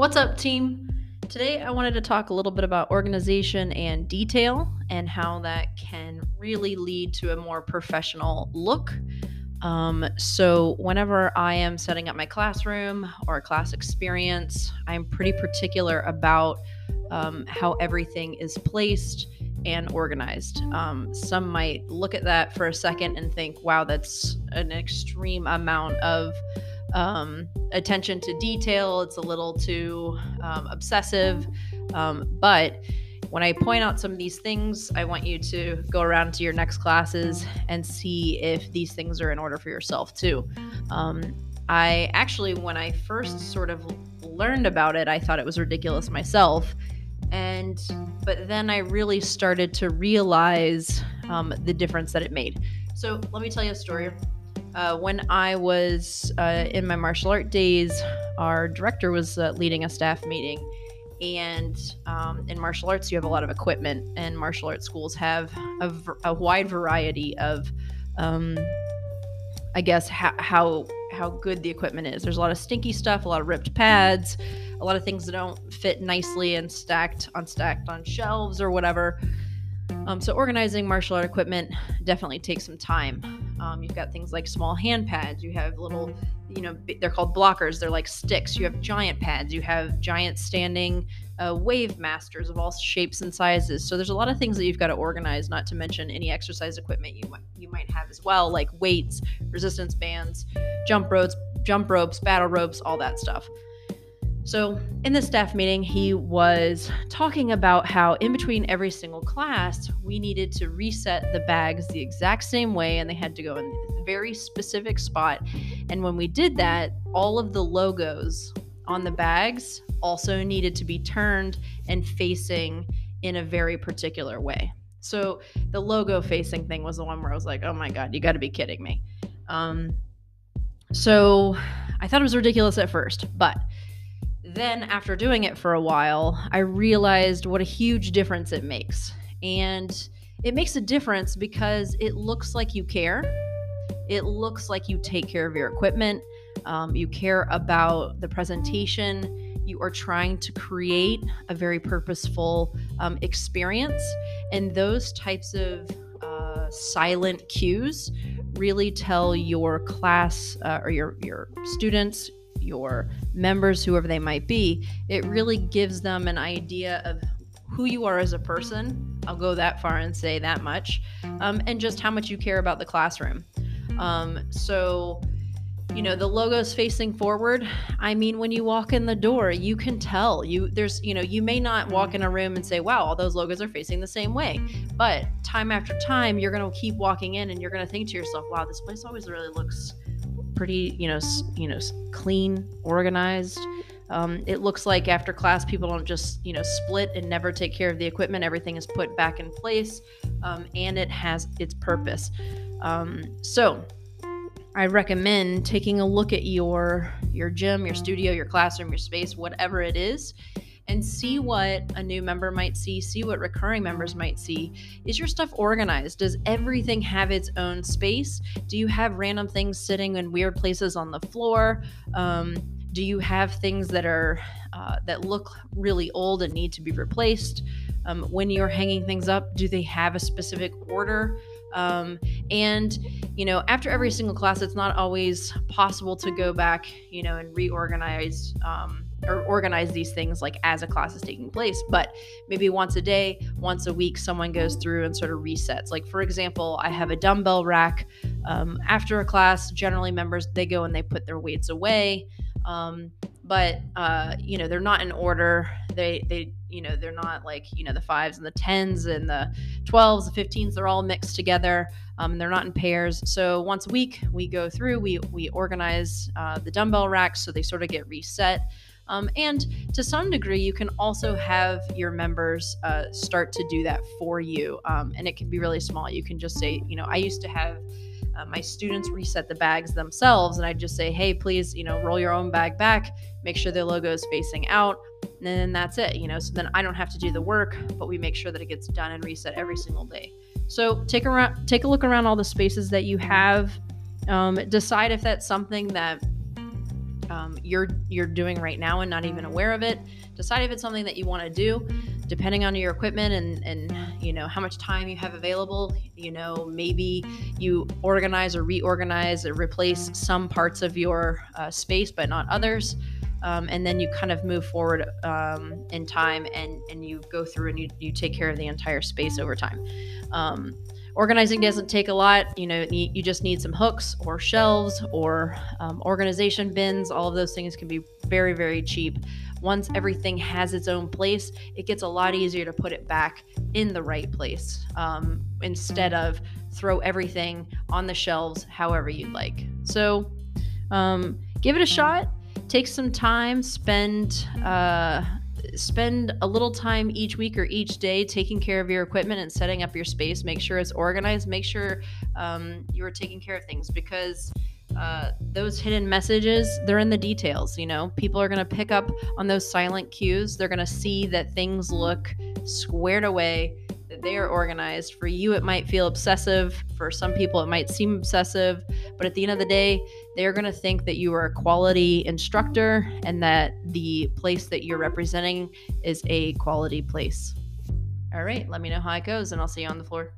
What's up, team? Today, I wanted to talk a little bit about organization and detail and how that can really lead to a more professional look. Um, so, whenever I am setting up my classroom or a class experience, I'm pretty particular about um, how everything is placed and organized. Um, some might look at that for a second and think, wow, that's an extreme amount of um, attention to detail. It's a little too um, obsessive. Um, but when I point out some of these things, I want you to go around to your next classes and see if these things are in order for yourself too. Um, I actually, when I first sort of learned about it, I thought it was ridiculous myself. And, but then I really started to realize um, the difference that it made. So let me tell you a story. Uh, when I was uh, in my martial art days, our director was uh, leading a staff meeting. And um, in martial arts, you have a lot of equipment, and martial arts schools have a, wide variety of, um, I guess, ha- how how good the equipment is. There's a lot of stinky stuff, a lot of ripped pads, a lot of things that don't fit nicely and stacked on stacked on shelves or whatever. Um, so organizing martial art equipment definitely takes some time. Um, you've got things like small hand pads. You have little, you know, they're called blockers. They're like sticks. You have giant pads. You have giant standing uh, wave masters of all shapes and sizes. So there's a lot of things that you've got to organize. Not to mention any exercise equipment you you might have as well, like weights, resistance bands, jump ropes, jump ropes, battle ropes, all that stuff. So, in the staff meeting, he was talking about how in between every single class, we needed to reset the bags the exact same way and they had to go in a very specific spot. And when we did that, all of the logos on the bags also needed to be turned and facing in a very particular way. So, the logo facing thing was the one where I was like, oh my God, you got to be kidding me. Um, so, I thought it was ridiculous at first, but then, after doing it for a while, I realized what a huge difference it makes. And it makes a difference because it looks like you care. It looks like you take care of your equipment. Um, you care about the presentation. You are trying to create a very purposeful um, experience. And those types of uh, silent cues really tell your class uh, or your, your students, your members, whoever they might be, it really gives them an idea of who you are as a person. I'll go that far and say that much, um, and just how much you care about the classroom. Um, so, you know, the logo's facing forward. I mean, when you walk in the door, you can tell. You there's, you know, you may not walk in a room and say, "Wow, all those logos are facing the same way," but time after time, you're going to keep walking in, and you're going to think to yourself, "Wow, this place always really looks." Pretty, you know, you know, clean, organized. Um, it looks like after class, people don't just, you know, split and never take care of the equipment. Everything is put back in place, um, and it has its purpose. Um, so, I recommend taking a look at your your gym, your studio, your classroom, your space, whatever it is, and see what a new member might see, see what recurring members might see. Is your stuff organized? Does everything have its own space? Do you have random things sitting in weird places on the floor? Um, do you have things that are uh, that look really old and need to be replaced? Um, when you're hanging things up, do they have a specific order? Um, and you know, after every single class, it's not always possible to go back, you know, and reorganize um, or organize these things like as a class is taking place but maybe once a day once a week someone goes through and sort of resets. Like for example i have a dumbbell rack um, after a class generally members they go and they put their weights away um, but uh, you know they're not in order. They they you know they're not like you know the fives and the tens and the 12s the 15s they're all mixed together um, they're not in pairs. So once a week we go through we we organize uh, the dumbbell racks so they sort of get reset um, and to some degree, you can also have your members uh, start to do that for you. Um, and it can be really small. You can just say, you know, I used to have uh, my students reset the bags themselves, and I'd just say, hey, please, you know, roll your own bag back, make sure the logo is facing out, and then that's it, you know. So then I don't have to do the work, but we make sure that it gets done and reset every single day. So take around, take a look around all the spaces that you have. Um, decide if that's something that um, you're you're doing right now and not even aware of it. Decide if it's something that you want to do, depending on your equipment and and you know how much time you have available. You know maybe you organize or reorganize or replace some parts of your uh, space, but not others. Um, and then you kind of move forward um, in time and, and you go through and you, you take care of the entire space over time. Um, organizing doesn't take a lot. You know, you just need some hooks or shelves or um, organization bins. All of those things can be very, very cheap. Once everything has its own place, it gets a lot easier to put it back in the right place um, instead of throw everything on the shelves however you'd like. So, um, give it a shot take some time, spend uh, spend a little time each week or each day taking care of your equipment and setting up your space. Make sure it's organized. Make sure um, you are taking care of things because. Uh, those hidden messages they're in the details you know people are going to pick up on those silent cues they're going to see that things look squared away that they are organized. For you, it might feel obsessive. For some people, it might seem obsessive. But at the end of the day, they're going to think that you are a quality instructor and that the place that you're representing is a quality place. All right, let me know how it goes, and I'll see you on the floor.